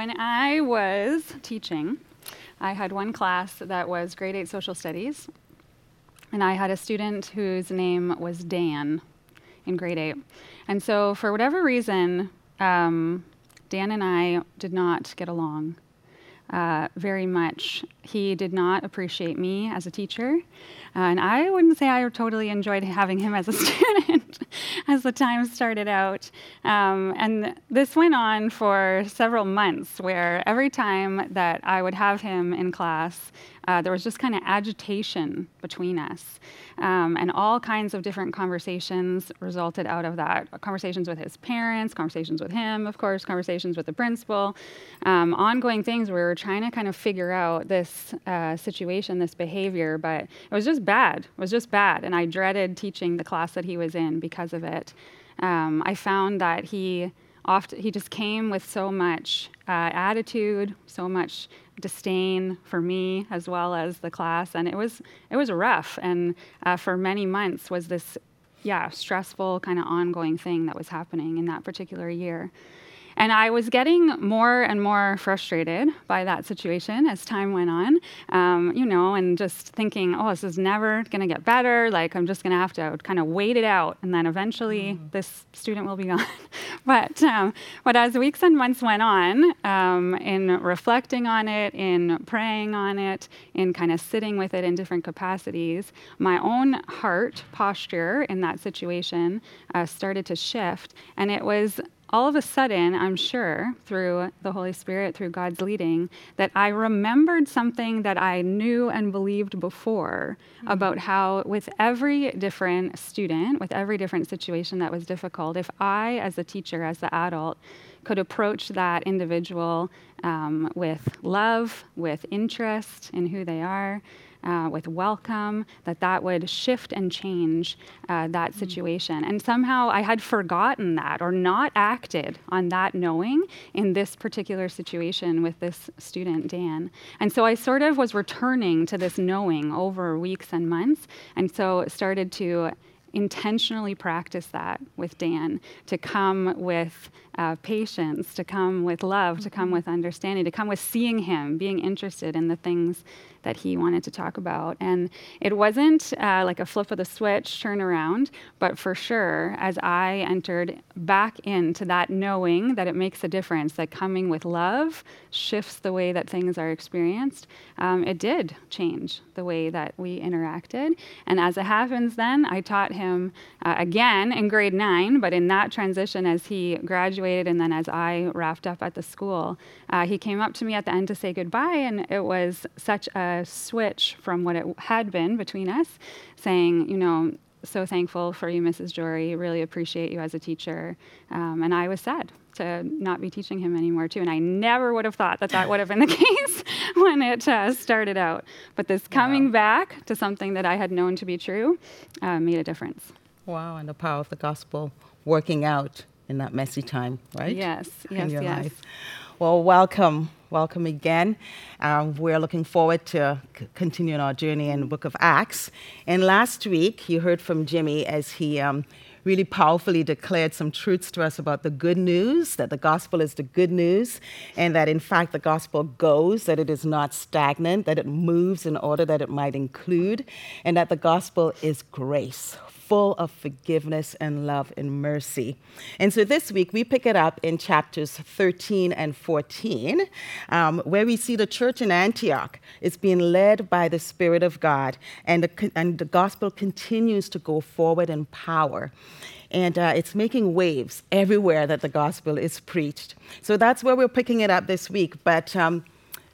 When I was teaching, I had one class that was grade 8 social studies, and I had a student whose name was Dan in grade 8. And so, for whatever reason, um, Dan and I did not get along uh, very much. He did not appreciate me as a teacher, uh, and I wouldn't say I totally enjoyed having him as a student as the time started out. Um, and this went on for several months, where every time that I would have him in class, uh, there was just kind of agitation between us. Um, and all kinds of different conversations resulted out of that conversations with his parents, conversations with him, of course, conversations with the principal, um, ongoing things where we were trying to kind of figure out this uh, situation, this behavior. But it was just bad. It was just bad. And I dreaded teaching the class that he was in because of it. Um, I found that he often he just came with so much uh, attitude, so much disdain for me as well as the class, and it was it was rough. And uh, for many months was this, yeah, stressful kind of ongoing thing that was happening in that particular year. And I was getting more and more frustrated by that situation as time went on, um, you know, and just thinking, oh, this is never going to get better. Like, I'm just going to have to kind of wait it out. And then eventually mm. this student will be gone. but, um, but as weeks and months went on, um, in reflecting on it, in praying on it, in kind of sitting with it in different capacities, my own heart posture in that situation uh, started to shift. And it was all of a sudden, I'm sure, through the Holy Spirit, through God's leading, that I remembered something that I knew and believed before mm-hmm. about how, with every different student, with every different situation that was difficult, if I, as a teacher, as the adult, could approach that individual um, with love, with interest in who they are, uh, with welcome, that that would shift and change uh, that mm. situation. And somehow I had forgotten that or not acted on that knowing in this particular situation with this student, Dan. And so I sort of was returning to this knowing over weeks and months, and so started to intentionally practice that with Dan, to come with uh, patience, to come with love, to come mm-hmm. with understanding, to come with seeing Him, being interested in the things that he wanted to talk about. And it wasn't uh, like a flip of the switch, turn around, but for sure, as I entered back into that knowing that it makes a difference, that coming with love shifts the way that things are experienced, um, it did change the way that we interacted. And as it happens, then I taught him uh, again in grade nine, but in that transition as he graduated and then as I wrapped up at the school, uh, he came up to me at the end to say goodbye, and it was such a switch from what it had been between us, saying, you know, so thankful for you, Mrs. Jory. Really appreciate you as a teacher. Um, and I was sad to not be teaching him anymore, too. And I never would have thought that that would have been the case when it uh, started out. But this coming wow. back to something that I had known to be true uh, made a difference. Wow, and the power of the gospel working out in that messy time, right? Yes, yes, yes. Life. Well, welcome welcome again. Um, we're looking forward to c- continuing our journey in the book of Acts. And last week, you heard from Jimmy as he um, really powerfully declared some truths to us about the good news that the gospel is the good news, and that in fact the gospel goes, that it is not stagnant, that it moves in order that it might include, and that the gospel is grace full of forgiveness and love and mercy. And so this week we pick it up in chapters 13 and 14, um, where we see the church in Antioch is being led by the Spirit of God, and the, and the gospel continues to go forward in power and uh, it's making waves everywhere that the gospel is preached. So that's where we're picking it up this week. But um,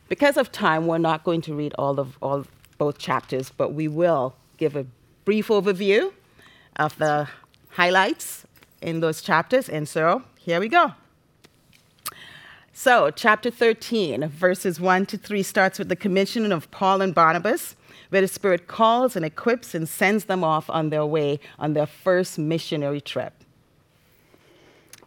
because of time, we're not going to read all of all both chapters, but we will give a brief overview of the highlights in those chapters. And so here we go. So, chapter 13, verses 1 to 3 starts with the commissioning of Paul and Barnabas, where the Spirit calls and equips and sends them off on their way on their first missionary trip.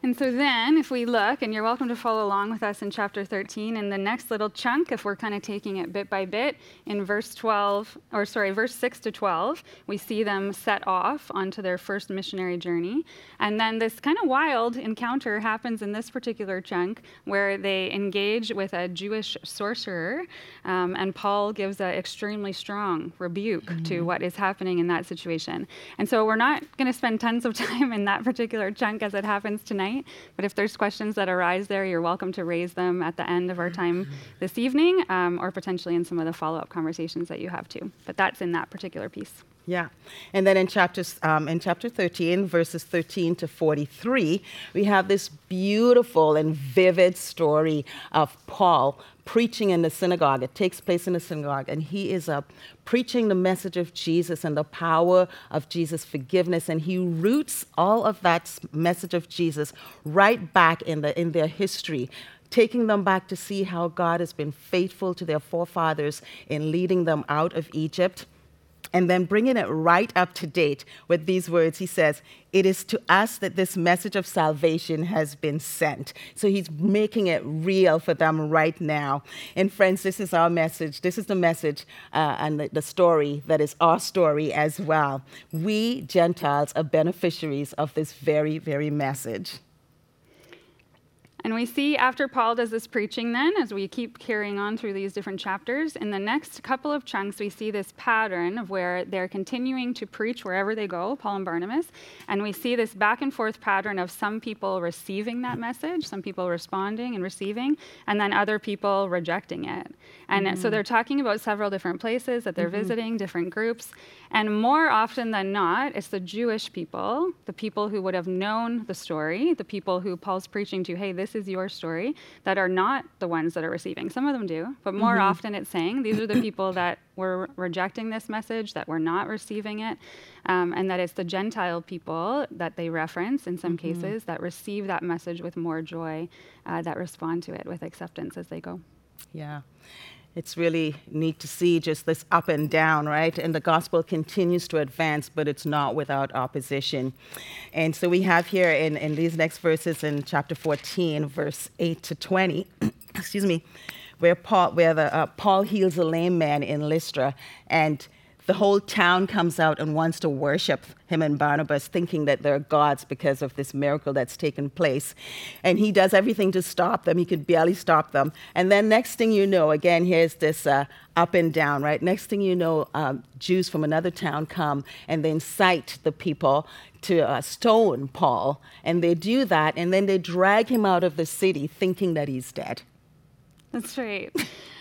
And so then, if we look, and you're welcome to follow along with us in chapter 13, in the next little chunk, if we're kind of taking it bit by bit, in verse 12, or sorry, verse 6 to 12, we see them set off onto their first missionary journey. And then this kind of wild encounter happens in this particular chunk where they engage with a Jewish sorcerer, um, and Paul gives an extremely strong rebuke mm-hmm. to what is happening in that situation. And so we're not going to spend tons of time in that particular chunk as it happens tonight tonight. But if there's questions that arise there, you're welcome to raise them at the end of our time this evening um, or potentially in some of the follow up conversations that you have too. But that's in that particular piece. Yeah. And then in, chapters, um, in chapter 13, verses 13 to 43, we have this beautiful and vivid story of Paul preaching in the synagogue. It takes place in the synagogue, and he is uh, preaching the message of Jesus and the power of Jesus' forgiveness. And he roots all of that message of Jesus right back in, the, in their history taking them back to see how God has been faithful to their forefathers in leading them out of Egypt and then bringing it right up to date with these words, he says, It is to us that this message of salvation has been sent. So he's making it real for them right now. And friends, this is our message. This is the message uh, and the, the story that is our story as well. We Gentiles are beneficiaries of this very, very message. And we see after Paul does this preaching, then, as we keep carrying on through these different chapters, in the next couple of chunks, we see this pattern of where they're continuing to preach wherever they go, Paul and Barnabas. And we see this back and forth pattern of some people receiving that message, some people responding and receiving, and then other people rejecting it. And mm-hmm. so they're talking about several different places that they're mm-hmm. visiting, different groups. And more often than not, it's the Jewish people, the people who would have known the story, the people who Paul's preaching to, hey, this is your story, that are not the ones that are receiving. Some of them do, but more mm-hmm. often it's saying these are the people that were rejecting this message, that were not receiving it, um, and that it's the Gentile people that they reference in some mm-hmm. cases that receive that message with more joy, uh, that respond to it with acceptance as they go. Yeah it's really neat to see just this up and down, right? And the gospel continues to advance, but it's not without opposition. And so we have here in, in these next verses in chapter 14, verse 8 to 20, excuse me, where Paul, where the, uh, Paul heals a lame man in Lystra, and the whole town comes out and wants to worship him and Barnabas, thinking that they're gods because of this miracle that's taken place. And he does everything to stop them. He could barely stop them. And then, next thing you know, again, here's this uh, up and down, right? Next thing you know, um, Jews from another town come and they incite the people to uh, stone Paul. And they do that, and then they drag him out of the city thinking that he's dead. That's right.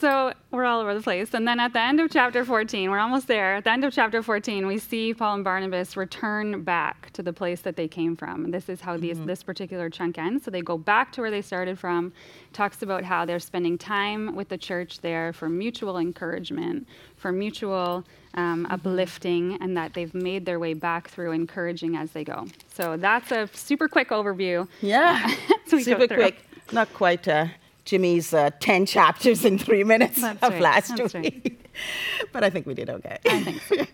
So we're all over the place. And then at the end of chapter 14, we're almost there. At the end of chapter 14, we see Paul and Barnabas return back to the place that they came from. This is how these, mm-hmm. this particular chunk ends. So they go back to where they started from, talks about how they're spending time with the church there for mutual encouragement, for mutual um, mm-hmm. uplifting, and that they've made their way back through encouraging as they go. So that's a super quick overview. Yeah, super quick. Not quite. Uh, Jimmy's uh, 10 chapters in three minutes That's of right. last That's week. Right. but I think we did okay. I think so.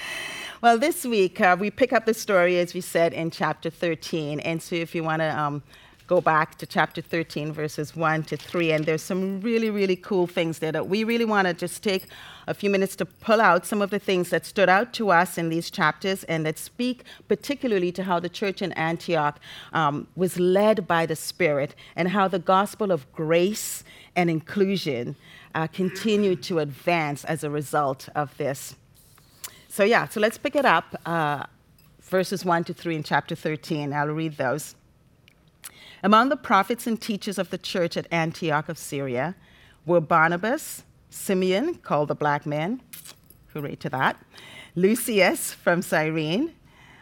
well, this week uh, we pick up the story, as we said, in chapter 13. And so if you want to um, go back to chapter 13, verses 1 to 3. And there's some really, really cool things there that we really want to just take a few minutes to pull out some of the things that stood out to us in these chapters and that speak particularly to how the church in Antioch um, was led by the Spirit and how the gospel of grace and inclusion uh, continued to advance as a result of this. So, yeah, so let's pick it up. Uh, verses 1 to 3 in chapter 13. I'll read those. Among the prophets and teachers of the church at Antioch of Syria were Barnabas, Simeon, called the black man, hooray to that, Lucius from Cyrene,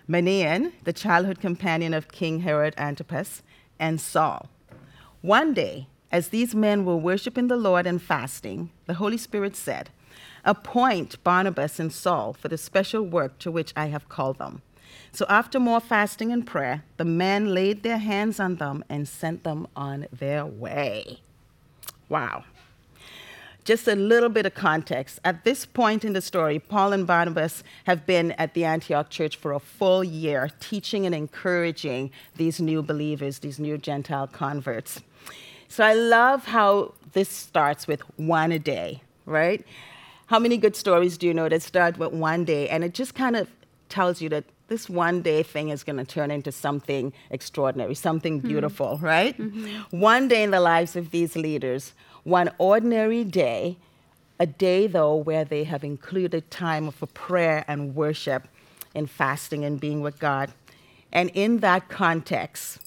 Manaen, the childhood companion of King Herod Antipas, and Saul. One day, as these men were worshiping the Lord and fasting, the Holy Spirit said, Appoint Barnabas and Saul for the special work to which I have called them. So after more fasting and prayer, the men laid their hands on them and sent them on their way. Wow. Just a little bit of context. At this point in the story, Paul and Barnabas have been at the Antioch church for a full year, teaching and encouraging these new believers, these new Gentile converts. So I love how this starts with one a day, right? How many good stories do you know that start with one day? And it just kind of tells you that this one day thing is going to turn into something extraordinary, something mm-hmm. beautiful, right? Mm-hmm. One day in the lives of these leaders, one ordinary day, a day though where they have included time for prayer and worship and fasting and being with God. And in that context,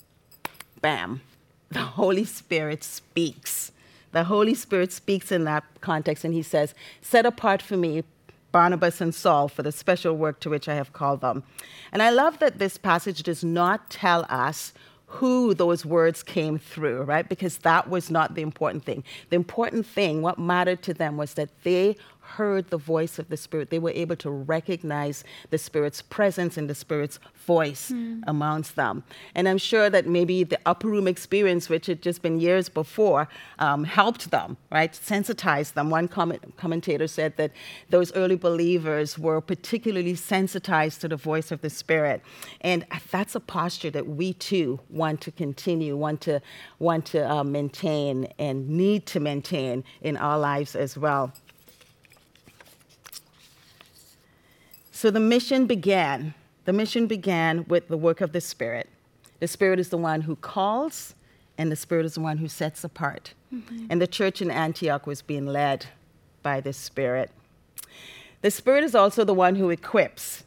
bam, the Holy Spirit speaks. The Holy Spirit speaks in that context and he says, Set apart for me Barnabas and Saul for the special work to which I have called them. And I love that this passage does not tell us who those words came through, right? Because that was not the important thing. The important thing, what mattered to them, was that they heard the voice of the Spirit. They were able to recognize the Spirit's presence and the Spirit's voice mm. amongst them. And I'm sure that maybe the upper room experience, which had just been years before, um, helped them, right? Sensitized them. One comment, commentator said that those early believers were particularly sensitized to the voice of the Spirit. And that's a posture that we too want to continue, want to, want to uh, maintain, and need to maintain in our lives as well. So the mission began. The mission began with the work of the Spirit. The Spirit is the one who calls, and the Spirit is the one who sets apart. Mm-hmm. And the church in Antioch was being led by the Spirit. The Spirit is also the one who equips.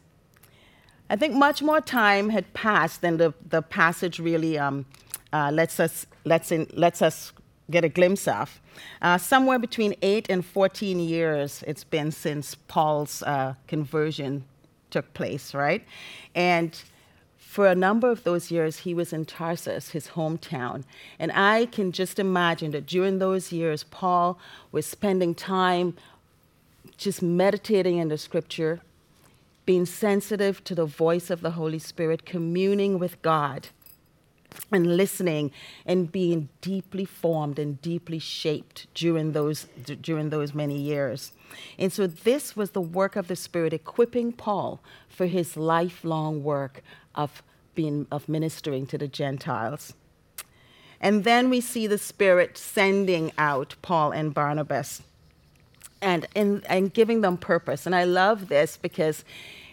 I think much more time had passed than the, the passage really um, uh, lets, us, lets, in, lets us get a glimpse of. Uh, somewhere between 8 and 14 years it's been since Paul's uh, conversion took place, right? And for a number of those years, he was in Tarsus, his hometown. And I can just imagine that during those years, Paul was spending time just meditating in the scripture, being sensitive to the voice of the Holy Spirit, communing with God and listening and being deeply formed and deeply shaped during those during those many years. And so this was the work of the Spirit equipping Paul for his lifelong work of being of ministering to the Gentiles. And then we see the Spirit sending out Paul and Barnabas and, and, and giving them purpose. And I love this because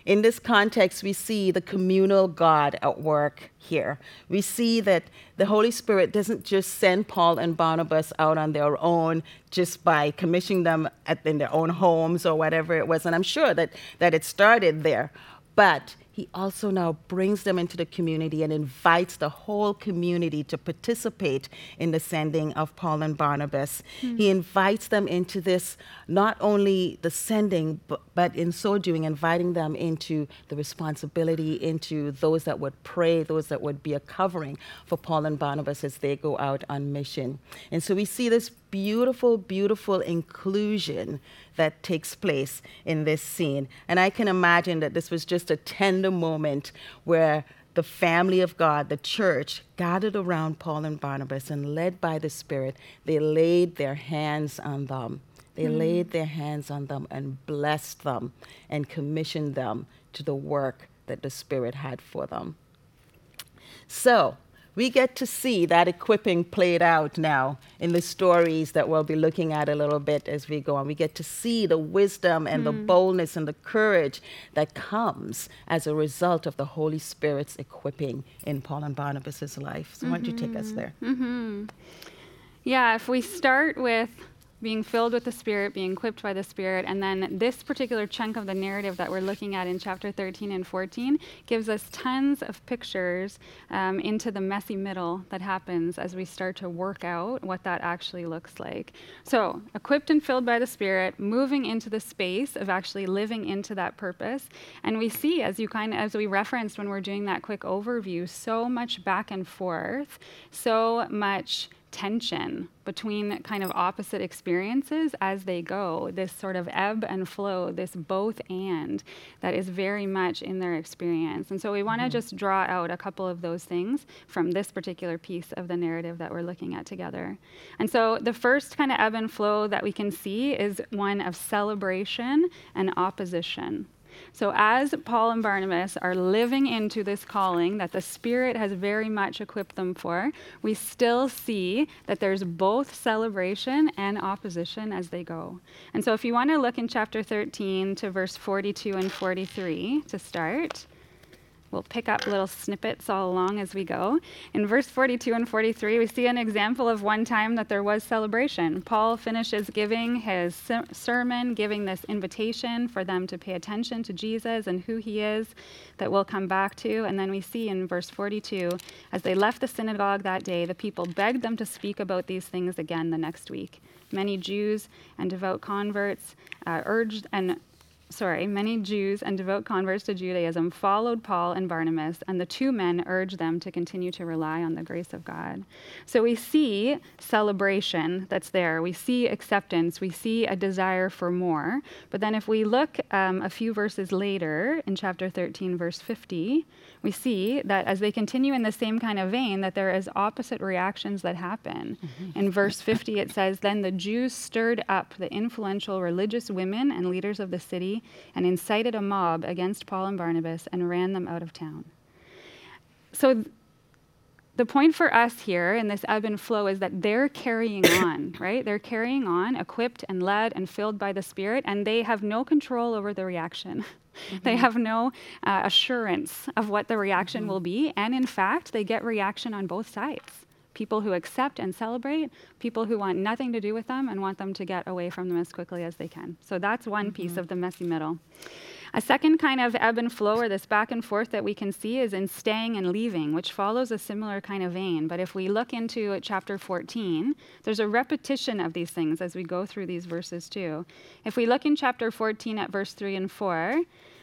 in this context, we see the communal God at work here. We see that the Holy Spirit doesn't just send Paul and Barnabas out on their own just by commissioning them at, in their own homes or whatever it was. And I'm sure that, that it started there. But he also now brings them into the community and invites the whole community to participate in the sending of Paul and Barnabas. Mm-hmm. He invites them into this, not only the sending, but, but in so doing, inviting them into the responsibility, into those that would pray, those that would be a covering for Paul and Barnabas as they go out on mission. And so we see this beautiful, beautiful inclusion that takes place in this scene. And I can imagine that this was just a tender moment where the family of God, the church, gathered around Paul and Barnabas and led by the Spirit, they laid their hands on them. They mm. laid their hands on them and blessed them and commissioned them to the work that the Spirit had for them. So, we get to see that equipping played out now in the stories that we'll be looking at a little bit as we go on. We get to see the wisdom and mm. the hmm. boldness and the courage that comes as a result of the Holy Spirit's equipping in Paul and Barnabas' life. So, mm-hmm. why don't you take us mm-hmm. there? Mm-hmm. Yeah, if we start with being filled with the Spirit, being equipped by the Spirit. And then this particular chunk of the narrative that we're looking at in chapter 13 and 14 gives us tons of pictures um, into the messy middle that happens as we start to work out what that actually looks like. So, equipped and filled by the Spirit, moving into the space of actually living into that purpose. And we see, as you kind of, as we referenced when we're doing that quick overview, so much back and forth, so much tension between kind of opposite experiences as they go, this sort of ebb and flow, this both and that is very much in their experience. And so we want to mm-hmm. just draw out a couple of those things from this particular piece of the narrative that we're looking at together. And so the first kind of ebb and flow that we can see is one of celebration and opposition. So, as Paul and Barnabas are living into this calling that the Spirit has very much equipped them for, we still see that there's both celebration and opposition as they go. And so, if you want to look in chapter 13 to verse 42 and 43 to start. We'll pick up little snippets all along as we go. In verse 42 and 43, we see an example of one time that there was celebration. Paul finishes giving his sermon, giving this invitation for them to pay attention to Jesus and who he is, that we'll come back to. And then we see in verse 42, as they left the synagogue that day, the people begged them to speak about these things again the next week. Many Jews and devout converts uh, urged and sorry, many Jews and devout converts to Judaism followed Paul and Barnabas, and the two men urged them to continue to rely on the grace of God. So we see celebration that's there. We see acceptance. We see a desire for more. But then if we look um, a few verses later in chapter 13, verse 50, we see that as they continue in the same kind of vein, that there is opposite reactions that happen. Mm-hmm. In verse 50, it says, Then the Jews stirred up the influential religious women and leaders of the city and incited a mob against Paul and Barnabas and ran them out of town. So the point for us here in this ebb and flow is that they're carrying on, right? They're carrying on, equipped and led and filled by the Spirit, and they have no control over the reaction. Mm-hmm. They have no uh, assurance of what the reaction mm-hmm. will be. And in fact, they get reaction on both sides people who accept and celebrate, people who want nothing to do with them and want them to get away from them as quickly as they can. So that's one mm-hmm. piece of the messy middle. A second kind of ebb and flow, or this back and forth that we can see, is in staying and leaving, which follows a similar kind of vein. But if we look into chapter 14, there's a repetition of these things as we go through these verses too. If we look in chapter 14 at verse 3 and 4,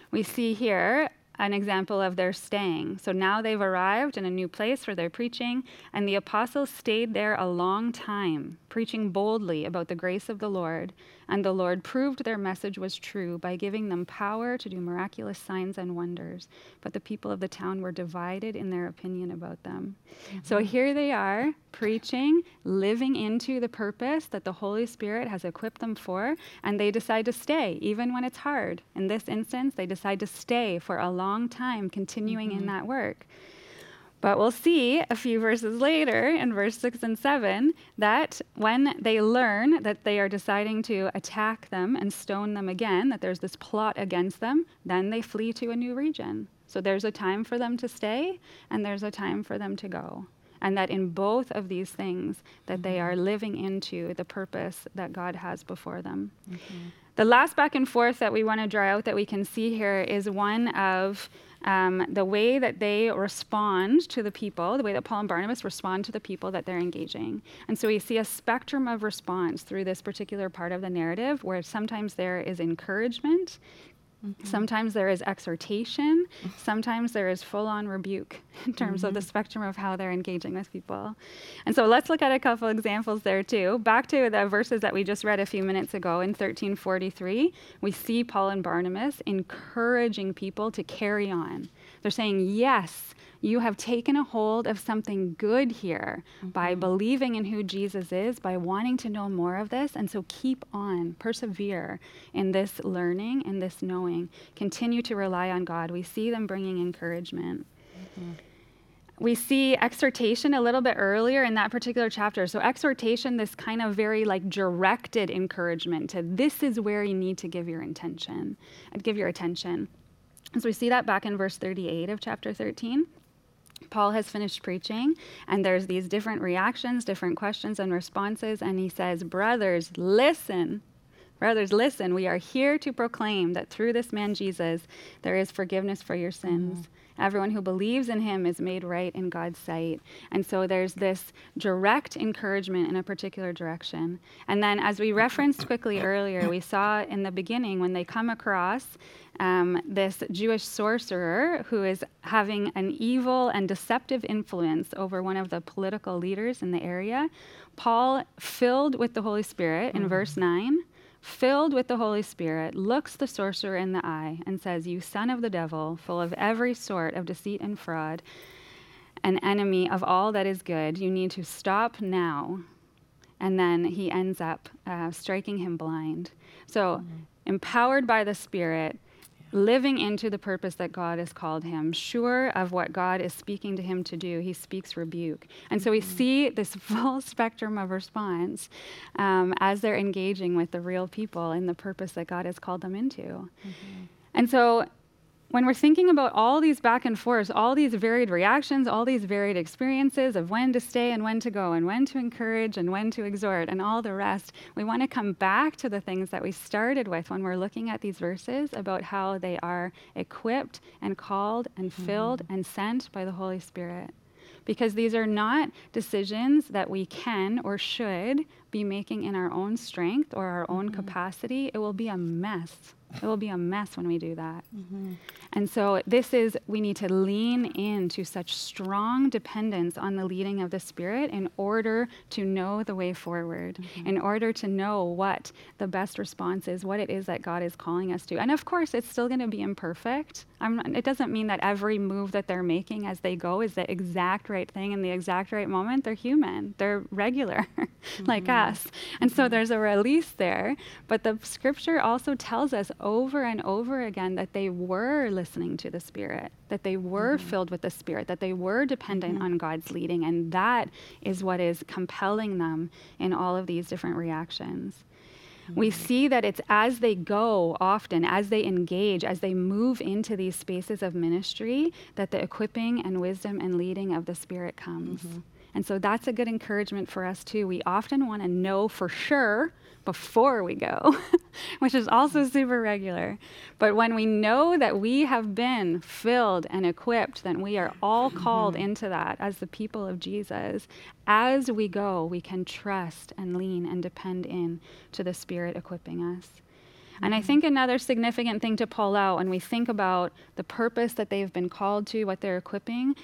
we see here an example of their staying. So now they've arrived in a new place for their preaching, and the apostles stayed there a long time, preaching boldly about the grace of the Lord. And the Lord proved their message was true by giving them power to do miraculous signs and wonders. But the people of the town were divided in their opinion about them. Mm-hmm. So here they are, preaching, living into the purpose that the Holy Spirit has equipped them for, and they decide to stay, even when it's hard. In this instance, they decide to stay for a long time, continuing mm-hmm. in that work. But we'll see a few verses later in verse 6 and 7 that when they learn that they are deciding to attack them and stone them again, that there's this plot against them, then they flee to a new region. So there's a time for them to stay and there's a time for them to go. And that in both of these things that they are living into the purpose that God has before them. Mm-hmm. The last back and forth that we want to draw out that we can see here is one of um, the way that they respond to the people, the way that Paul and Barnabas respond to the people that they're engaging. And so we see a spectrum of response through this particular part of the narrative where sometimes there is encouragement, Mm-hmm. Sometimes there is exhortation. Sometimes there is full on rebuke in terms mm-hmm. of the mm-hmm. spectrum of how they're engaging with people. And so let's look at a couple examples there too. Back to the verses that we just read a few minutes ago in 1343, we see Paul and Barnabas encouraging people to carry on. They're saying, Yes, you have taken a hold of something good here mm-hmm. by believing in who Jesus is, by wanting to know more of this. And so keep on, persevere in this learning and this knowing. Continue to rely on God. We see them bringing encouragement. Mm-hmm. We see exhortation a little bit earlier in that particular chapter. So, exhortation, this kind of very like directed encouragement to this is where you need to give your intention and give your attention. So, we see that back in verse 38 of chapter 13. Paul has finished preaching, and there's these different reactions, different questions and responses, and he says, Brothers, listen. Brothers, listen, we are here to proclaim that through this man Jesus, there is forgiveness for your sins. Mm-hmm. Everyone who believes in him is made right in God's sight. And so there's this direct encouragement in a particular direction. And then, as we referenced quickly earlier, we saw in the beginning when they come across um, this Jewish sorcerer who is having an evil and deceptive influence over one of the political leaders in the area. Paul, filled with the Holy Spirit, in mm-hmm. verse 9, filled with the Holy Spirit, looks the sorcerer in the eye and says, You son of the devil, full of every sort of deceit and fraud, an enemy of all that is good, you need to stop now. And then he ends up uh, striking him blind. So, mm-hmm. empowered by the Spirit, living into the purpose that God has called him, sure of what God is speaking to him to do, he speaks rebuke. And so we mm-hmm. see this full spectrum of response um, as they're engaging with the real people in the purpose that God has called them into. Mm-hmm. And so when we're thinking about all these back and forths, all these varied reactions, all these varied experiences of when to stay and when to go, and when to encourage and when to exhort, and all the rest, we want to come back to the things that we started with when we're looking at these verses about how they are equipped and called and filled mm-hmm. and sent by the Holy Spirit. Because these are not decisions that we can or should be making in our own strength or our own mm-hmm. capacity. It will be a mess it will be a mess when we do that. Mm-hmm. And so, this is, we need to lean into such strong dependence on the leading of the Spirit in order to know the way forward, mm-hmm. in order to know what the best response is, what it is that God is calling us to. And of course, it's still going to be imperfect. it doesn't mean that every move that they're making as they go is the exact right thing in the exact right moment. They're human, they're regular, mm-hmm. like us. And so, mm-hmm. there's a release there. But the scripture also tells us over and over again that they were listening to the Spirit, that they were mm-hmm. filled with the Spirit, that they were dependent mm-hmm. on God's leading. And that is what is compelling them in all of these different reactions. Mm-hmm. We see that it's as they go often, as they engage, as they move into these spaces of ministry, that the equipping and wisdom and leading of the Spirit comes. And so that's a good encouragement for us too. We often want to know for sure before we go, which is also super regular. But when we know that we have been filled and equipped, then we are all called mm-hmm. into that as the people of Jesus. As we go, we can trust and lean and depend in to the Spirit equipping us. And I mm-hmm. think another significant thing to pull out when we think about the purpose that they've been called to, what they're equipping,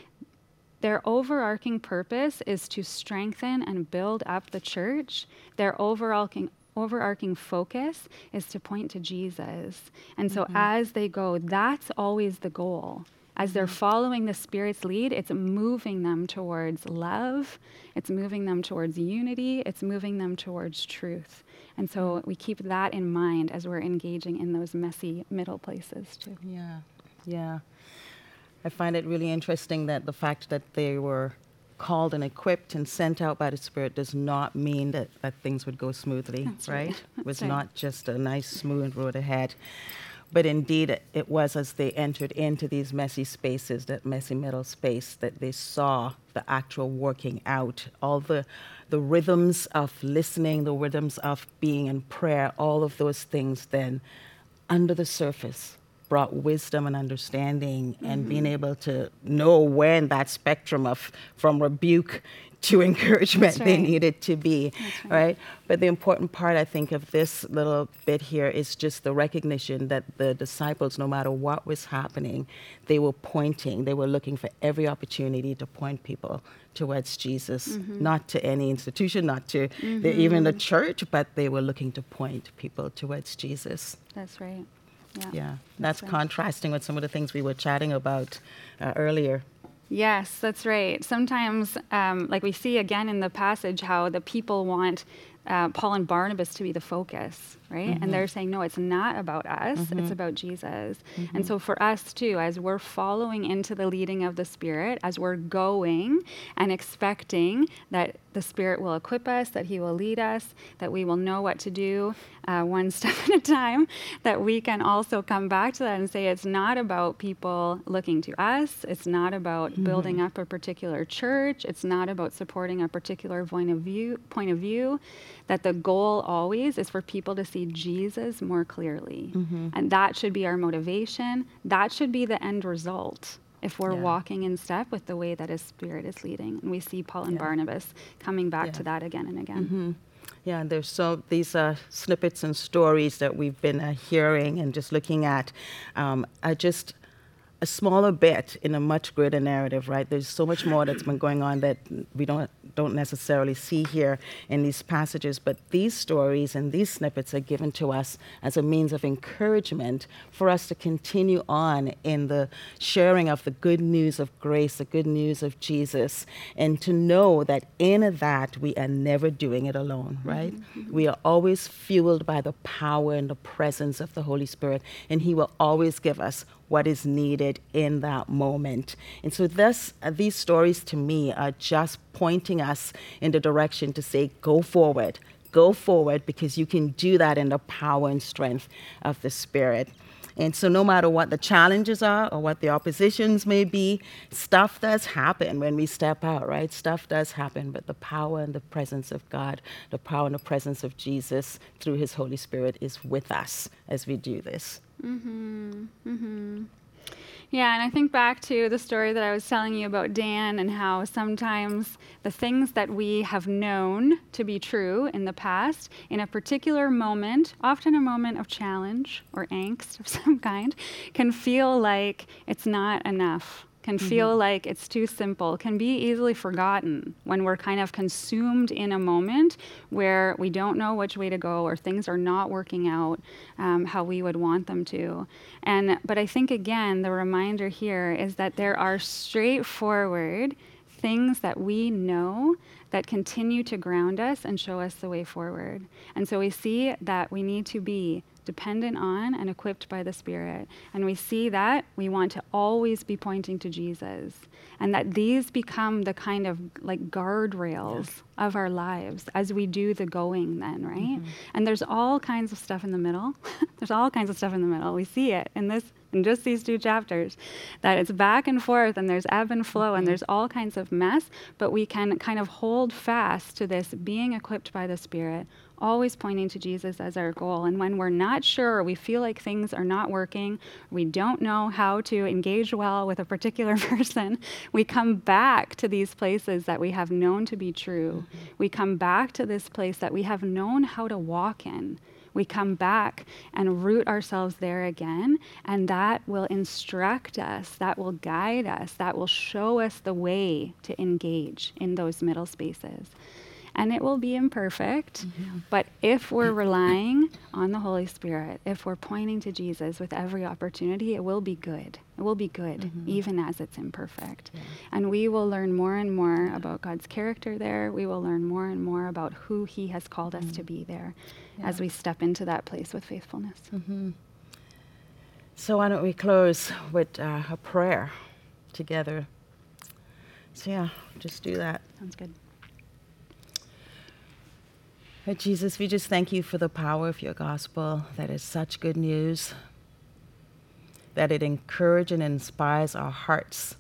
their overarching purpose is to strengthen and build up the church. Their overarching overarching focus is to point to Jesus. And so mm-hmm. as they go, that's always the goal. As they're mm-hmm. following the Spirit's lead, it's moving them towards love, it's moving them towards unity, it's moving them towards truth. And so mm-hmm. we keep that in mind as we're engaging in those messy middle places too. Yeah, yeah. I find it really interesting that the fact that they were called and equipped and sent out by the Spirit does not mean that, that things would go smoothly, That's right? right. It was right. not just a nice, smooth road ahead. But indeed, it was as they entered into these messy spaces, that messy middle space, that they saw the actual working out, all the, the rhythms of listening, the rhythms of being in prayer, all of those things then under the surface brought wisdom and understanding mm-hmm. and being able to know where in that spectrum of from rebuke to encouragement right. they needed to be right. right. but the important part i think of this little bit here is just the recognition that the disciples no matter what was happening they were pointing they were looking for every opportunity to point people towards jesus mm-hmm. not to any institution not to mm-hmm. the, even the church but they were looking to point people towards jesus that's right yeah, yeah. that's, that's contrasting with some of the things we were chatting about uh, earlier. Yes, that's right. Sometimes, um, like we see again in the passage, how the people want uh, Paul and Barnabas to be the focus, right? Mm-hmm. And they're saying, no, it's not about us, mm-hmm. it's about Jesus. Mm-hmm. And so for us too, as we're following into the leading of the Spirit, as we're going and expecting that the Spirit will equip us, that He will lead us, that we will know what to do uh, one step at a time, that we can also come back to that and say it's not about people looking to us, it's not about mm-hmm. building up a particular church, it's not about supporting a particular point of view. Point of view. That the goal always is for people to see see Jesus more clearly. And that should be our motivation. That should be the end result if we're Yeah. walking in step with the way that His Spirit is leading. And we see Paul and Yeah. Barnabas coming back Yeah. to that again and again. Yeah, and there's so these uh, snippets and stories that we've been uh, hearing and just looking at um, are just a smaller bit in a much greater narrative, right? There's so much more that's been going on that we don't don't necessarily see here in these passages, but these stories and these snippets are given to us as a means of encouragement for us to continue on in the sharing of the good news of grace, the good news of Jesus, and to know that in that we are never doing it alone, right? Mm-hmm. We are always fueled by the power and the presence of the Holy Spirit, and He will always give us what is needed in that moment. And so this, uh, these stories to me are just pointing us in the direction to say, go forward, go forward, because you can do that in the power and strength of the Spirit. And so, no matter what the challenges are or what the oppositions may be, stuff does happen when we step out, right? Stuff does happen, but the power and the presence of God, the power and the presence of Jesus through His Holy Spirit is with us as we do this. Mm-hmm. Mm-hmm. Yeah, and I think back to the story that I was telling you about Dan and how sometimes the things that we have known to be true in the past, in a particular moment, often a moment of challenge or angst of some kind, can feel like it's not enough. Can feel like it's too simple, can be easily forgotten when we're kind of consumed in a moment where we don't know which way to go or things are not working out um, how we would want them to. And but I think again the reminder here is that there are straightforward things that we know that continue to ground us and show us the way forward. And so we see that we need to be dependent on and equipped by the Spirit. And we see that we want to always be pointing to Jesus. And that these become the kind of like guardrails of our lives as we do the going, then, right? Mm-hmm. And there's all kinds of stuff in the middle. there's all kinds of stuff in the middle. We see it in this in just these two chapters that it's back and forth and there's ebb and flow and mm-hmm. there's all kinds of mess but we can kind of hold fast to this being equipped by the spirit always pointing to jesus as our goal. And when we're not sure we feel like things are not working we don't know how to engage well with a particular person we come back to these places that we have known to be true. Mm-hmm. We come back to this place that we have known how to walk in. We come back and root ourselves there again, and that will instruct us, that will guide us, that will show us the way to engage in those middle spaces. And it will be imperfect, mm-hmm. but if we're relying on the Holy Spirit, if we're pointing to Jesus with every opportunity, it will be good. It will be good, mm-hmm. even as it's imperfect. And we will learn more and more about God's character there. We will learn more and more about who He has called us to mm. be there as we step into that place with faithfulness. Mm-hmm. So, why don't we close with uh, a prayer together? So, yeah, just do that. Sounds good. Lord Jesus, we just thank you for the power of your gospel that is such good news, that it encourages and inspires our hearts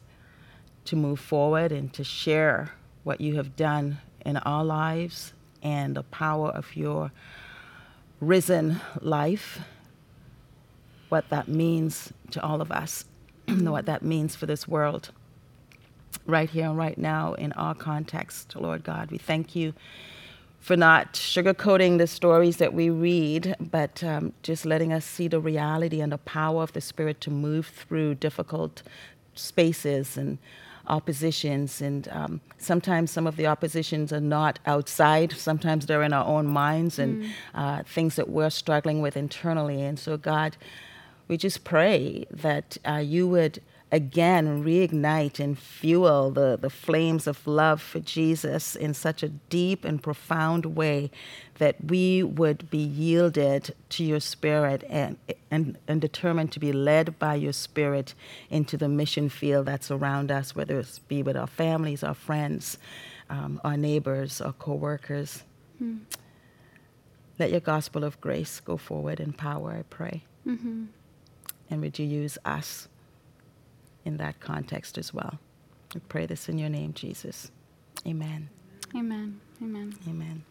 to move forward and to share what you have done in our lives and the power of your risen life, what that means to all of us, and what that means for this world right here and right now in our context, Lord God. We thank you for not sugarcoating the stories that we read, but um, just letting us see the reality and the power of the Spirit to move through difficult spaces and oppositions. And um, sometimes some of the oppositions are not outside, sometimes they're in our own minds and uh, things that we're struggling with internally. And so, God, we just pray that uh, you would again reignite and fuel the, the flames of love for Jesus in such a deep and profound way that we would be yielded to your spirit and, and, and determined to be led by your spirit into the mission field that's around us, whether it's be with our families, our friends, um, our neighbors, our co-workers. Let your gospel of grace go forward in power, I pray. Mm-hmm. And would you use us in that context as well? We pray this in your name, Jesus. Amen. Amen. Amen. Amen.